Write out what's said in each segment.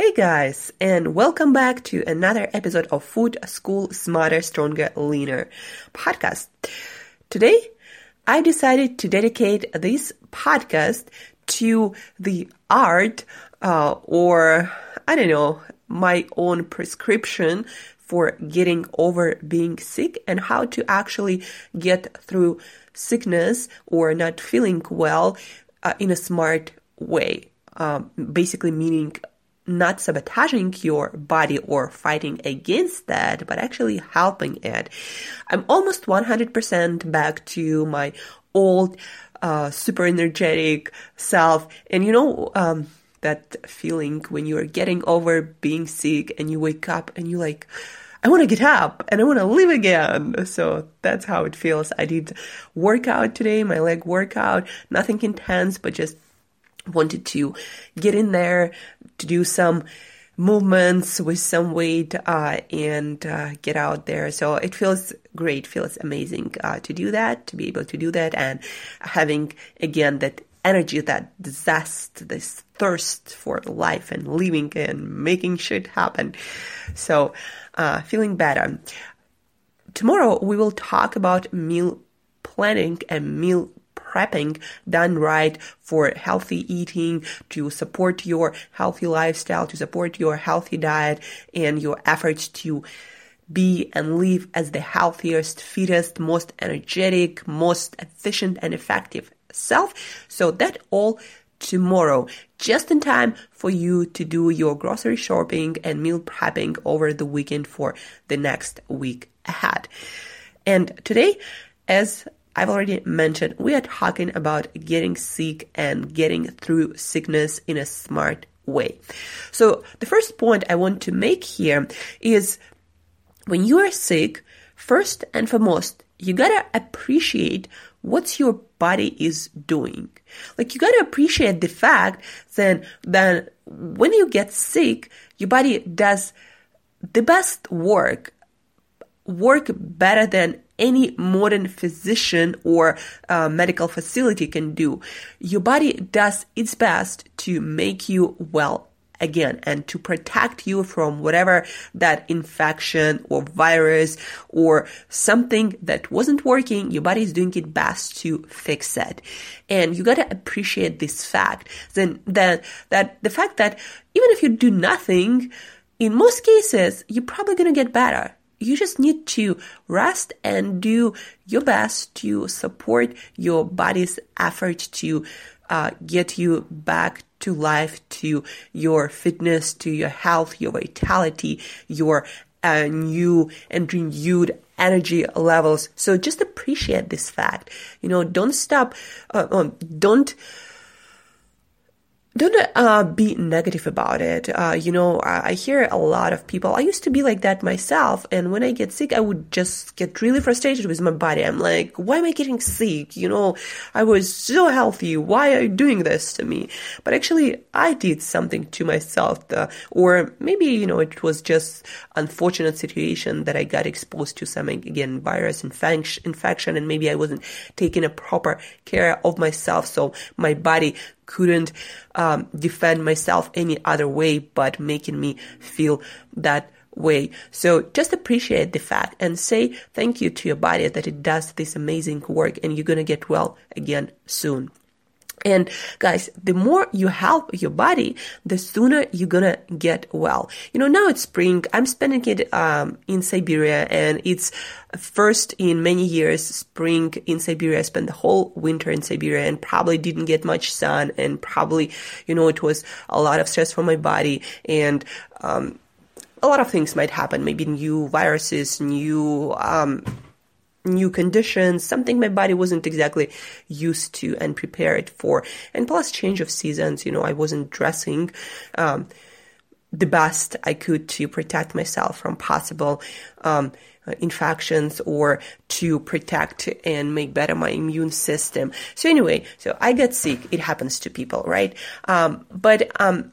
Hey guys, and welcome back to another episode of Food School Smarter, Stronger, Leaner podcast. Today, I decided to dedicate this podcast to the art, uh, or I don't know, my own prescription for getting over being sick and how to actually get through sickness or not feeling well uh, in a smart way. Um, basically, meaning not sabotaging your body or fighting against that, but actually helping it. I'm almost 100% back to my old, uh, super energetic self. And you know, um, that feeling when you're getting over being sick and you wake up and you like, I want to get up and I want to live again. So that's how it feels. I did workout today, my leg workout, nothing intense, but just wanted to get in there to do some movements with some weight uh, and uh, get out there. So it feels great, feels amazing uh, to do that, to be able to do that, and having again that energy, that zest, this thirst for life and living and making shit happen. So uh, feeling better. Tomorrow we will talk about meal planning and meal prepping done right for healthy eating to support your healthy lifestyle, to support your healthy diet and your efforts to be and live as the healthiest, fittest, most energetic, most efficient and effective self. So that all tomorrow, just in time for you to do your grocery shopping and meal prepping over the weekend for the next week ahead. And today, as I've already mentioned, we are talking about getting sick and getting through sickness in a smart way. So the first point I want to make here is when you are sick, first and foremost, you gotta appreciate what your body is doing. Like you gotta appreciate the fact that that when you get sick, your body does the best work, work better than any modern physician or uh, medical facility can do. Your body does its best to make you well again and to protect you from whatever that infection or virus or something that wasn't working, your body is doing its best to fix it. And you gotta appreciate this fact. Then that that the fact that even if you do nothing, in most cases, you're probably gonna get better. You just need to rest and do your best to support your body's effort to uh, get you back to life, to your fitness, to your health, your vitality, your uh, new and renewed energy levels. So just appreciate this fact. You know, don't stop, uh, um, don't don't uh, be negative about it. Uh, you know, I, I, hear a lot of people. I used to be like that myself, and when I get sick, I would just get really frustrated with my body. I'm like, why am I getting sick? You know, I was so healthy. Why are you doing this to me? But actually, I did something to myself, or maybe you know, it was just unfortunate situation that I got exposed to some again virus infection, infection, and maybe I wasn't taking a proper care of myself, so my body couldn't um, defend myself any other way but making me feel that way. So just appreciate the fact and say thank you to your body that it does this amazing work and you're going to get well again soon. And guys, the more you help your body, the sooner you're gonna get well. You know, now it's spring. I'm spending it um, in Siberia, and it's first in many years spring in Siberia. I spent the whole winter in Siberia and probably didn't get much sun, and probably, you know, it was a lot of stress for my body and. Um, a lot of things might happen, maybe new viruses, new um, new conditions, something my body wasn't exactly used to and prepared for. And plus change of seasons, you know, I wasn't dressing, um, the best I could to protect myself from possible, um, infections or to protect and make better my immune system. So anyway, so I get sick. It happens to people, right? Um, but, um,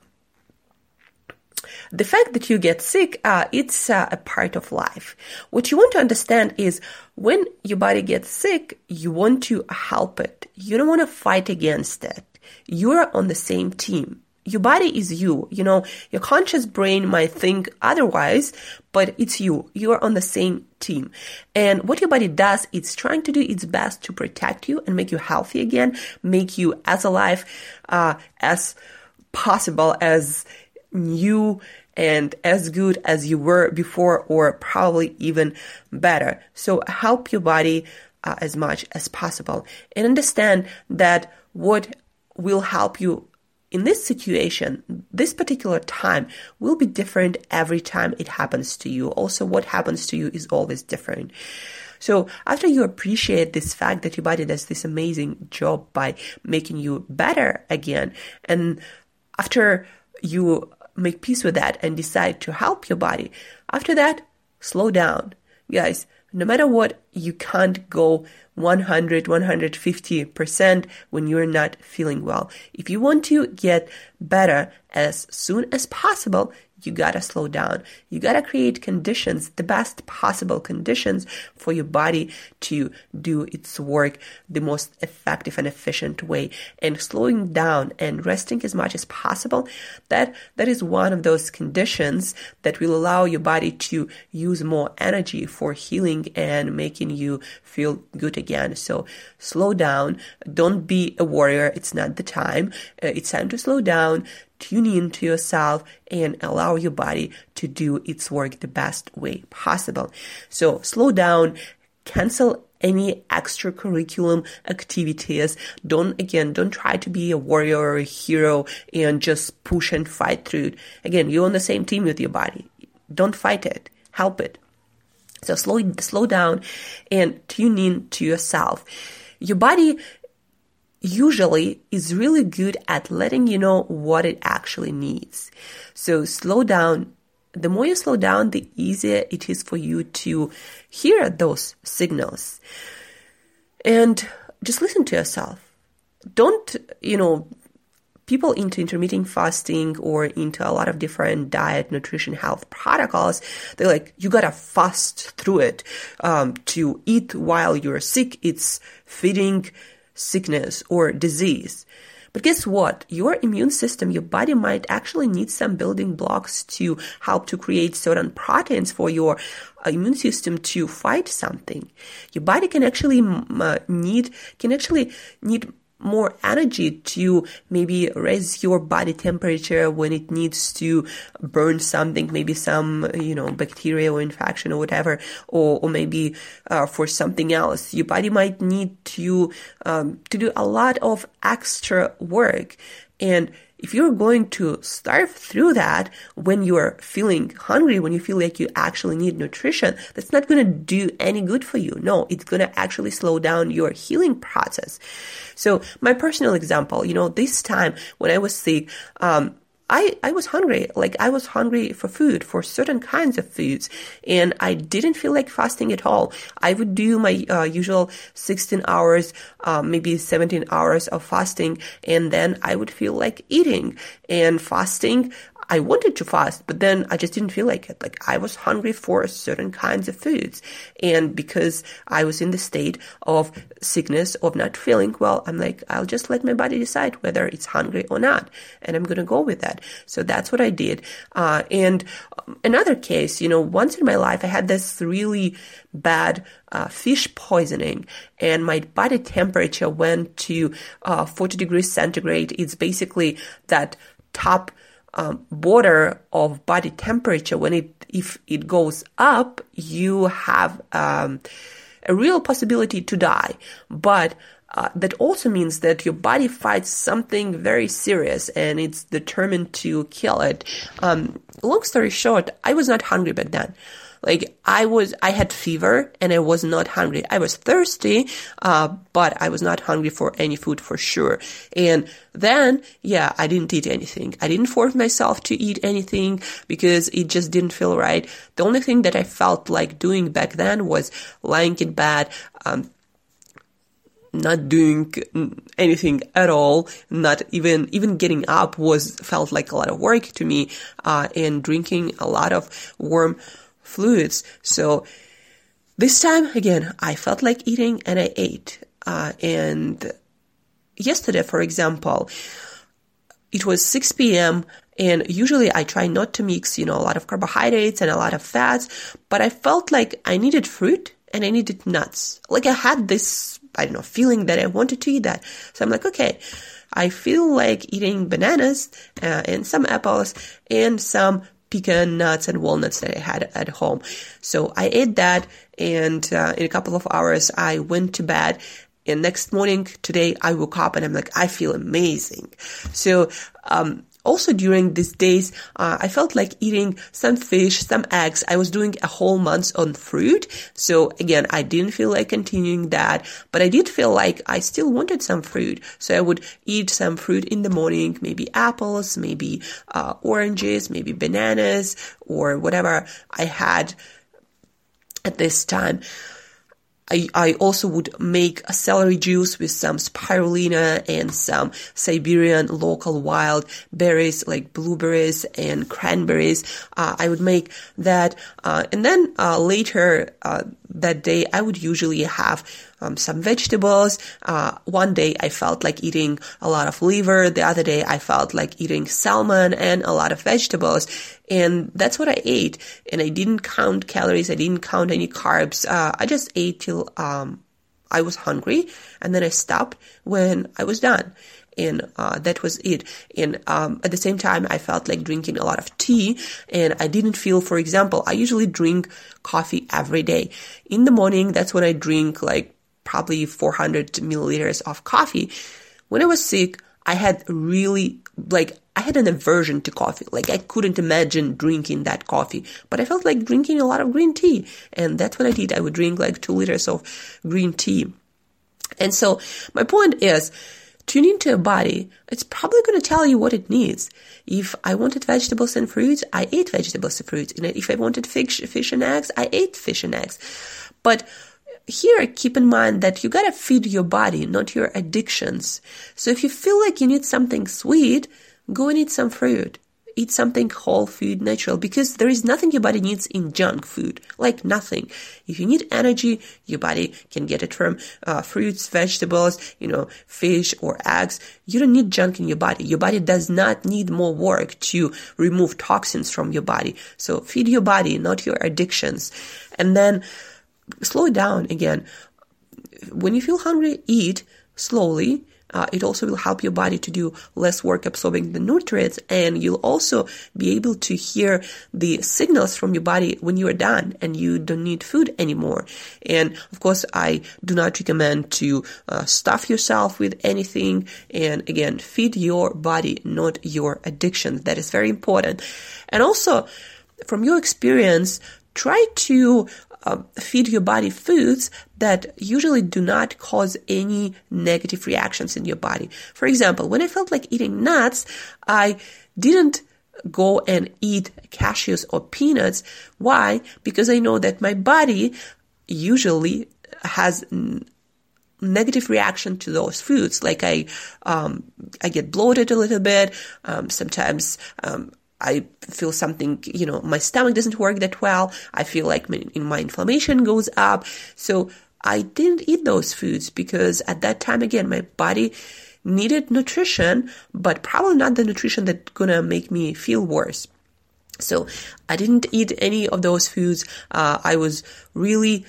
the fact that you get sick, uh, it's uh, a part of life. What you want to understand is when your body gets sick, you want to help it. You don't want to fight against it. You're on the same team. Your body is you. You know, your conscious brain might think otherwise, but it's you. You're on the same team. And what your body does, it's trying to do its best to protect you and make you healthy again, make you as alive, uh, as possible as new and as good as you were before or probably even better. So help your body uh, as much as possible and understand that what will help you in this situation, this particular time will be different every time it happens to you. Also, what happens to you is always different. So after you appreciate this fact that your body does this amazing job by making you better again, and after you make peace with that and decide to help your body. After that, slow down. Guys, no matter what, you can't go 100, 150% when you're not feeling well. If you want to get better as soon as possible, you gotta slow down. You gotta create conditions, the best possible conditions for your body to do its work the most effective and efficient way. And slowing down and resting as much as possible, that, that is one of those conditions that will allow your body to use more energy for healing and making you feel good again. So slow down. Don't be a warrior. It's not the time. Uh, it's time to slow down tune in to yourself and allow your body to do its work the best way possible. So slow down, cancel any extracurriculum activities. Don't, again, don't try to be a warrior or a hero and just push and fight through it. Again, you're on the same team with your body. Don't fight it. Help it. So slow, slow down and tune in to yourself. Your body usually is really good at letting you know what it actually needs. So slow down. The more you slow down, the easier it is for you to hear those signals. And just listen to yourself. Don't, you know, people into intermittent fasting or into a lot of different diet, nutrition, health protocols, they're like, you gotta fast through it. Um, to eat while you're sick, it's feeding sickness or disease. But guess what? Your immune system, your body might actually need some building blocks to help to create certain proteins for your uh, immune system to fight something. Your body can actually uh, need, can actually need more energy to maybe raise your body temperature when it needs to burn something, maybe some, you know, bacteria or infection or whatever, or, or maybe uh, for something else. Your body might need to, um, to do a lot of extra work. And if you're going to starve through that when you're feeling hungry, when you feel like you actually need nutrition, that's not going to do any good for you. No, it's going to actually slow down your healing process. So my personal example, you know, this time when I was sick, um, I, I was hungry. Like I was hungry for food, for certain kinds of foods. And I didn't feel like fasting at all. I would do my uh, usual 16 hours, um, maybe 17 hours of fasting. And then I would feel like eating and fasting. I wanted to fast, but then I just didn't feel like it. Like I was hungry for certain kinds of foods. And because I was in the state of sickness, of not feeling well, I'm like, I'll just let my body decide whether it's hungry or not. And I'm going to go with that. So that's what I did. Uh, and another case, you know, once in my life, I had this really bad uh, fish poisoning and my body temperature went to uh, 40 degrees centigrade. It's basically that top um, border of body temperature, when it if it goes up, you have um, a real possibility to die. But uh, that also means that your body fights something very serious and it's determined to kill it. Um, long story short, I was not hungry back then. Like I was, I had fever and I was not hungry. I was thirsty, uh, but I was not hungry for any food for sure. And then, yeah, I didn't eat anything. I didn't force myself to eat anything because it just didn't feel right. The only thing that I felt like doing back then was lying in bed, um, not doing anything at all, not even even getting up was felt like a lot of work to me, uh, and drinking a lot of warm fluids. So this time again, I felt like eating and I ate. Uh, and yesterday, for example, it was 6 p.m. And usually I try not to mix, you know, a lot of carbohydrates and a lot of fats, but I felt like I needed fruit and I needed nuts. Like I had this, I don't know, feeling that I wanted to eat that. So I'm like, okay, I feel like eating bananas uh, and some apples and some pecan nuts and walnuts that I had at home. So I ate that and uh, in a couple of hours I went to bed and next morning today I woke up and I'm like, I feel amazing. So, um, also during these days, uh, I felt like eating some fish, some eggs. I was doing a whole month on fruit. So again, I didn't feel like continuing that, but I did feel like I still wanted some fruit. So I would eat some fruit in the morning, maybe apples, maybe uh, oranges, maybe bananas, or whatever I had at this time. I, I also would make a celery juice with some spirulina and some Siberian local wild berries like blueberries and cranberries. Uh, I would make that, uh, and then uh, later uh, that day I would usually have um, some vegetables. Uh, one day I felt like eating a lot of liver. The other day I felt like eating salmon and a lot of vegetables. And that's what I ate. And I didn't count calories. I didn't count any carbs. Uh, I just ate till, um, I was hungry and then I stopped when I was done. And uh, that was it. And um, at the same time, I felt like drinking a lot of tea, and I didn't feel, for example, I usually drink coffee every day. In the morning, that's when I drink like probably 400 milliliters of coffee. When I was sick, I had really, like, I had an aversion to coffee. Like, I couldn't imagine drinking that coffee, but I felt like drinking a lot of green tea. And that's what I did. I would drink like two liters of green tea. And so my point is, tune into your body. It's probably going to tell you what it needs. If I wanted vegetables and fruits, I ate vegetables and fruits. And if I wanted fish, fish and eggs, I ate fish and eggs. But here, keep in mind that you gotta feed your body, not your addictions. So if you feel like you need something sweet, go and eat some fruit. Eat something whole food, natural, because there is nothing your body needs in junk food. Like nothing. If you need energy, your body can get it from uh, fruits, vegetables, you know, fish or eggs. You don't need junk in your body. Your body does not need more work to remove toxins from your body. So feed your body, not your addictions. And then, slow down again. When you feel hungry, eat slowly. Uh, it also will help your body to do less work absorbing the nutrients and you'll also be able to hear the signals from your body when you are done and you don't need food anymore. And of course, I do not recommend to uh, stuff yourself with anything. And again, feed your body, not your addiction. That is very important. And also, from your experience, try to uh, feed your body foods that usually do not cause any negative reactions in your body. For example, when I felt like eating nuts, I didn't go and eat cashews or peanuts. Why? Because I know that my body usually has negative reaction to those foods. Like I, um, I get bloated a little bit. Um, sometimes, um, I feel something, you know, my stomach doesn't work that well. I feel like my, my inflammation goes up. So I didn't eat those foods because at that time, again, my body needed nutrition, but probably not the nutrition that's gonna make me feel worse. So I didn't eat any of those foods. Uh, I was really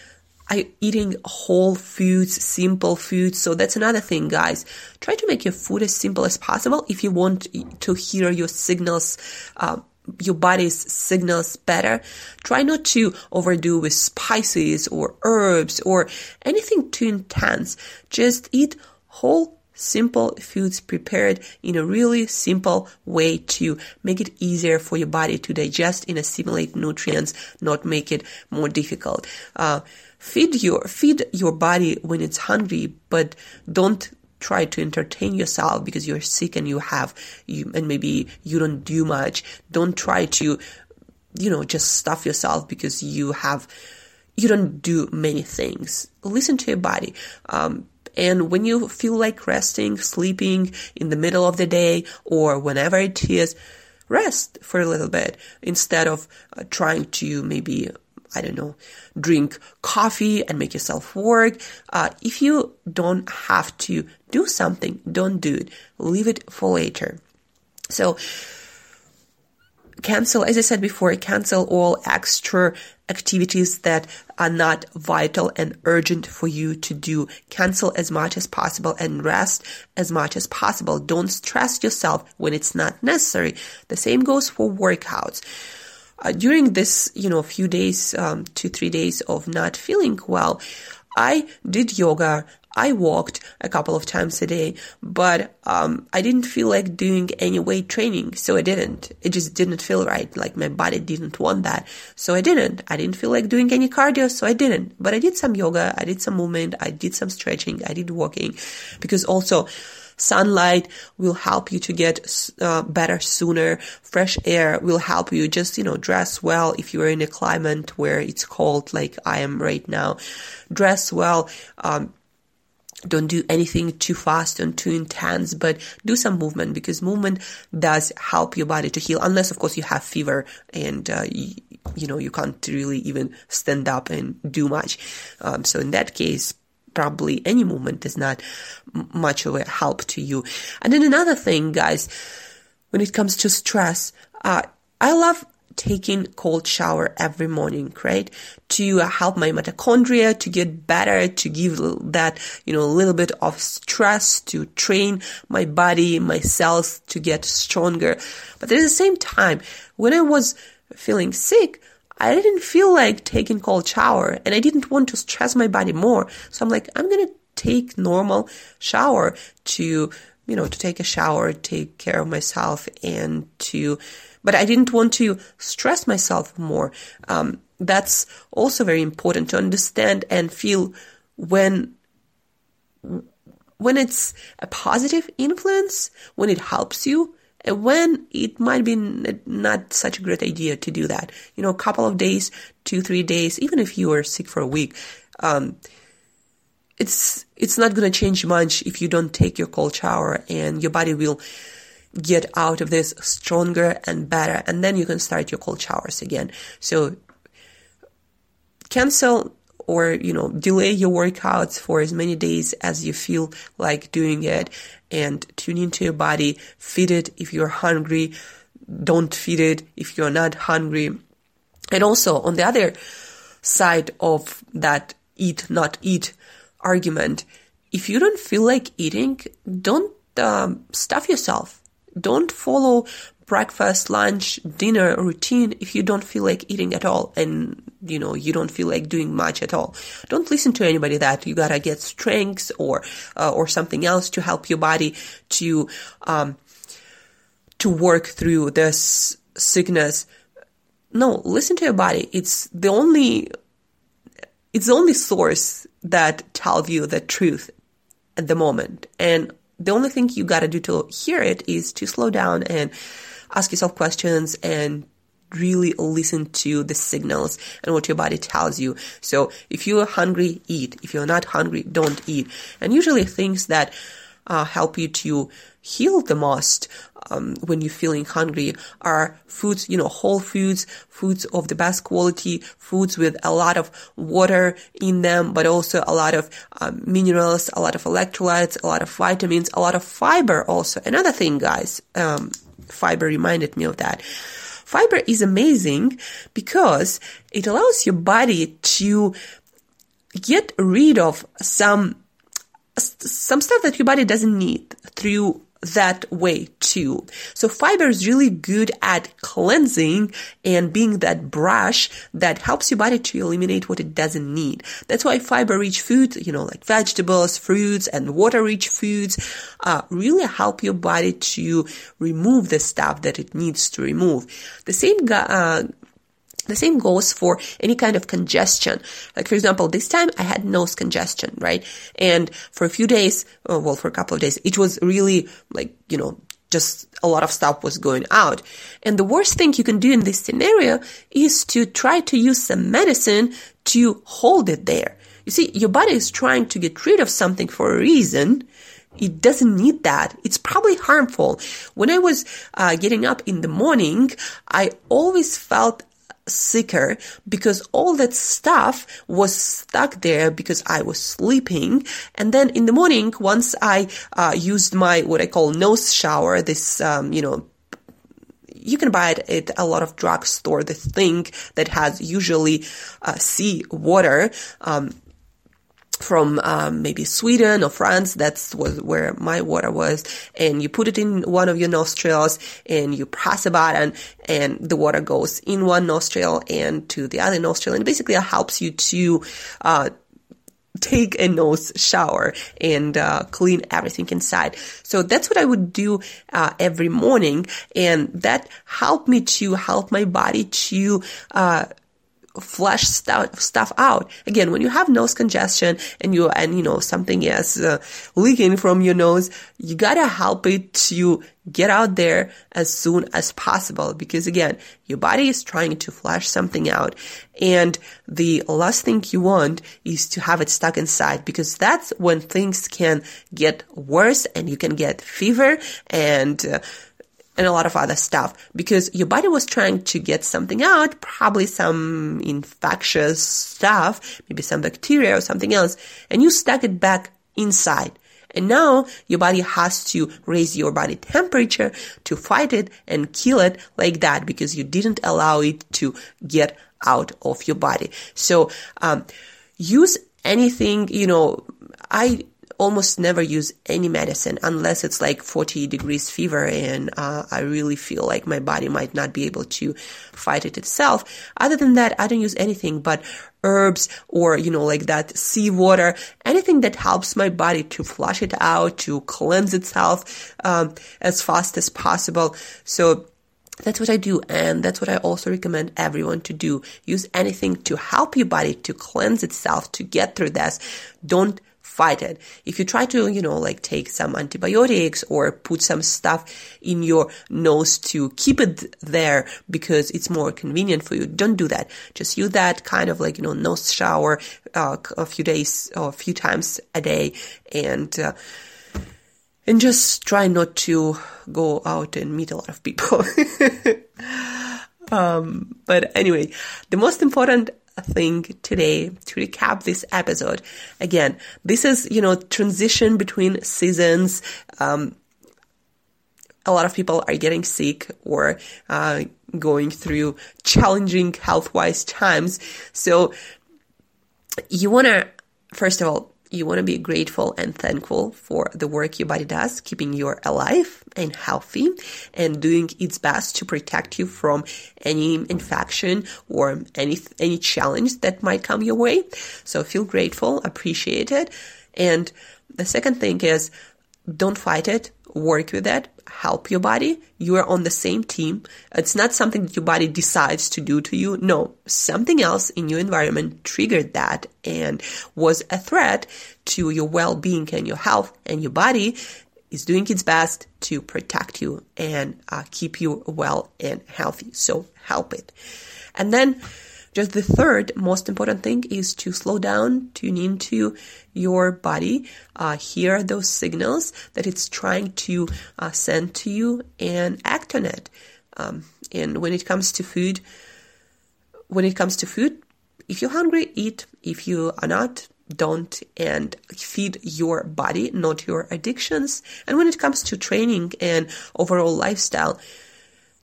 I eating whole foods, simple foods. So that's another thing, guys. Try to make your food as simple as possible if you want to hear your signals, uh, your body's signals better. Try not to overdo with spices or herbs or anything too intense. Just eat whole simple foods prepared in a really simple way to make it easier for your body to digest and assimilate nutrients, not make it more difficult. Uh, feed your feed your body when it's hungry, but don't try to entertain yourself because you're sick and you have you and maybe you don't do much. Don't try to you know just stuff yourself because you have you don't do many things. Listen to your body. Um, and when you feel like resting, sleeping in the middle of the day or whenever it is, rest for a little bit instead of uh, trying to maybe I don't know, drink coffee and make yourself work. Uh, if you don't have to do something, don't do it. Leave it for later. So, cancel, as I said before, cancel all extra activities that are not vital and urgent for you to do. Cancel as much as possible and rest as much as possible. Don't stress yourself when it's not necessary. The same goes for workouts uh, during this, you know, few days, um, two, three days of not feeling well, I did yoga. I walked a couple of times a day, but um, I didn't feel like doing any weight training, so I didn't. It just didn't feel right. Like my body didn't want that, so I didn't. I didn't feel like doing any cardio, so I didn't. But I did some yoga, I did some movement, I did some stretching, I did walking, because also Sunlight will help you to get uh, better sooner. Fresh air will help you just, you know, dress well if you're in a climate where it's cold like I am right now. Dress well. Um, don't do anything too fast and too intense, but do some movement because movement does help your body to heal. Unless, of course, you have fever and uh, you, you, know you can't really even stand up and do much. Um, so in that case, probably any movement is not much of a help to you. And then another thing, guys, when it comes to stress, uh, I love taking cold shower every morning, right? To help my mitochondria to get better, to give that, you know, a little bit of stress to train my body, my cells to get stronger. But at the same time, when I was feeling sick, I didn't feel like taking cold shower and I didn't want to stress my body more. So I'm like, I'm going to take normal shower to, you know, to take a shower, take care of myself and to, but I didn't want to stress myself more. Um, that's also very important to understand and feel when when it's a positive influence, when it helps you, when it might be not such a great idea to do that. You know, a couple of days, two, three days, even if you are sick for a week, um, it's it's not going to change much if you don't take your cold shower, and your body will get out of this stronger and better, and then you can start your cold showers again. So cancel or you know delay your workouts for as many days as you feel like doing it and tune into your body feed it. If you're hungry don't feed it. If you're not hungry. And also on the other side of that eat not eat argument if you don't feel like eating, don't um, stuff yourself. Don't follow breakfast, lunch, dinner routine if you don't feel like eating at all. And you know you don't feel like doing much at all. Don't listen to anybody that you gotta get strength or uh, or something else to help your body to um, to work through this sickness. No, listen to your body. It's the only it's the only source that tells you the truth at the moment. And the only thing you gotta do to hear it is to slow down and ask yourself questions and really listen to the signals and what your body tells you. So if you're hungry, eat. If you're not hungry, don't eat. And usually things that uh, help you to heal the most um, when you're feeling hungry are foods, you know, whole foods, foods of the best quality, foods with a lot of water in them, but also a lot of um, minerals, a lot of electrolytes, a lot of vitamins, a lot of fiber also. Another thing, guys, um, fiber reminded me of that. Fiber is amazing because it allows your body to get rid of some some stuff that your body doesn't need through that way too. So fiber is really good at cleansing and being that brush that helps your body to eliminate what it doesn't need. That's why fiber rich foods, you know, like vegetables, fruits, and water rich foods, uh, really help your body to remove the stuff that it needs to remove. The same, uh, the same goes for any kind of congestion. Like, for example, this time I had nose congestion, right? And for a few days, oh, well, for a couple of days, it was really like, you know, just a lot of stuff was going out. And the worst thing you can do in this scenario is to try to use some medicine to hold it there. You see, your body is trying to get rid of something for a reason. It doesn't need that. It's probably harmful. When I was uh, getting up in the morning, I always felt sicker because all that stuff was stuck there because I was sleeping. And then in the morning, once I uh, used my what I call nose shower, this um, you know you can buy it at a lot of drugstore. The thing that has usually uh, sea water. Um, from um, maybe Sweden or France. That's was where my water was, and you put it in one of your nostrils, and you press a button, and the water goes in one nostril and to the other nostril, and basically it helps you to. Uh, take a nose shower and uh, clean everything inside. So that's what I would do uh, every morning, and that helped me to help my body to uh, flush stuff, out. Again, when you have nose congestion and you, and you know, something is uh, leaking from your nose, you gotta help it to get out there as soon as possible because again, your body is trying to flush something out and the last thing you want is to have it stuck inside because that's when things can get worse and you can get fever and uh, and a lot of other stuff because your body was trying to get something out, probably some infectious stuff, maybe some bacteria or something else, and you stuck it back inside. And now your body has to raise your body temperature to fight it and kill it like that because you didn't allow it to get out of your body. So, um, use anything, you know, I, almost never use any medicine unless it's like 40 degrees fever and uh, I really feel like my body might not be able to fight it itself. Other than that, I don't use anything but herbs or, you know, like that seawater, anything that helps my body to flush it out, to cleanse itself um, as fast as possible. So that's what I do, and that's what I also recommend everyone to do. Use anything to help your body to cleanse itself to get through this. Don't fight it. If you try to, you know, like take some antibiotics or put some stuff in your nose to keep it there because it's more convenient for you, don't do that. Just use that kind of like, you know, nose shower uh, a few days or a few times a day and, uh, and just try not to go out and meet a lot of people. um, but anyway, the most important thing today to recap this episode. Again, this is, you know, transition between seasons. Um, a lot of people are getting sick or uh, going through challenging health wise times. So you want to, first of all, you want to be grateful and thankful for the work your body does, keeping you alive and healthy and doing its best to protect you from any infection or any, any challenge that might come your way. So feel grateful, appreciate it. And the second thing is don't fight it, work with it, help your body. You are on the same team. It's not something that your body decides to do to you. No, something else in your environment triggered that and was a threat to your well-being and your health and your body is doing its best to protect you and uh, keep you well and healthy. So help it. And then just the third most important thing is to slow down, tune into your body, uh, hear those signals that it's trying to uh, send to you and act on it. Um, and when it comes to food, when it comes to food, if you're hungry, eat. If you are not, don't and feed your body, not your addictions. And when it comes to training and overall lifestyle,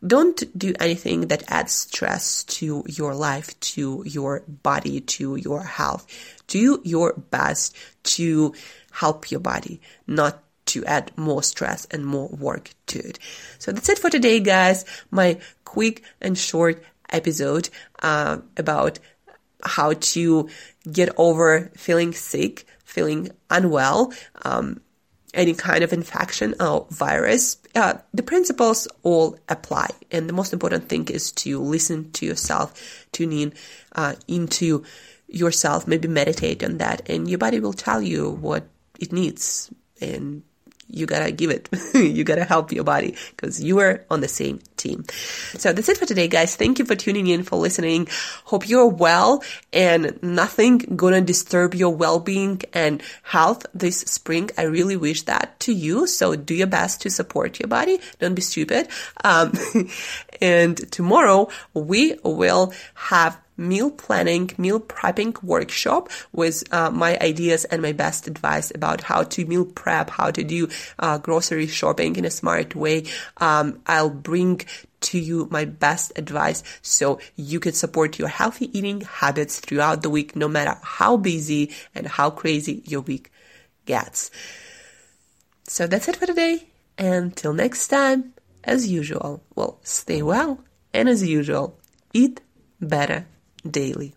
don't do anything that adds stress to your life, to your body, to your health. Do your best to help your body, not to add more stress and more work to it. So that's it for today, guys. My quick and short episode uh, about how to get over feeling sick, feeling unwell. Um, any kind of infection or virus, uh, the principles all apply. And the most important thing is to listen to yourself, tune in uh, into yourself, maybe meditate on that, and your body will tell you what it needs. And you gotta give it. you gotta help your body because you are on the same team. So that's it for today, guys. Thank you for tuning in, for listening. Hope you're well and nothing gonna disturb your well-being and health this spring. I really wish that to you. So do your best to support your body. Don't be stupid. Um, and tomorrow we will have meal planning, meal prepping workshop with uh, my ideas and my best advice about how to meal prep, how to do uh, grocery shopping in a smart way. Um, I'll bring to you my best advice so you can support your healthy eating habits throughout the week, no matter how busy and how crazy your week gets. So that's it for today. Until next time, as usual, well, stay well and as usual, eat better daily.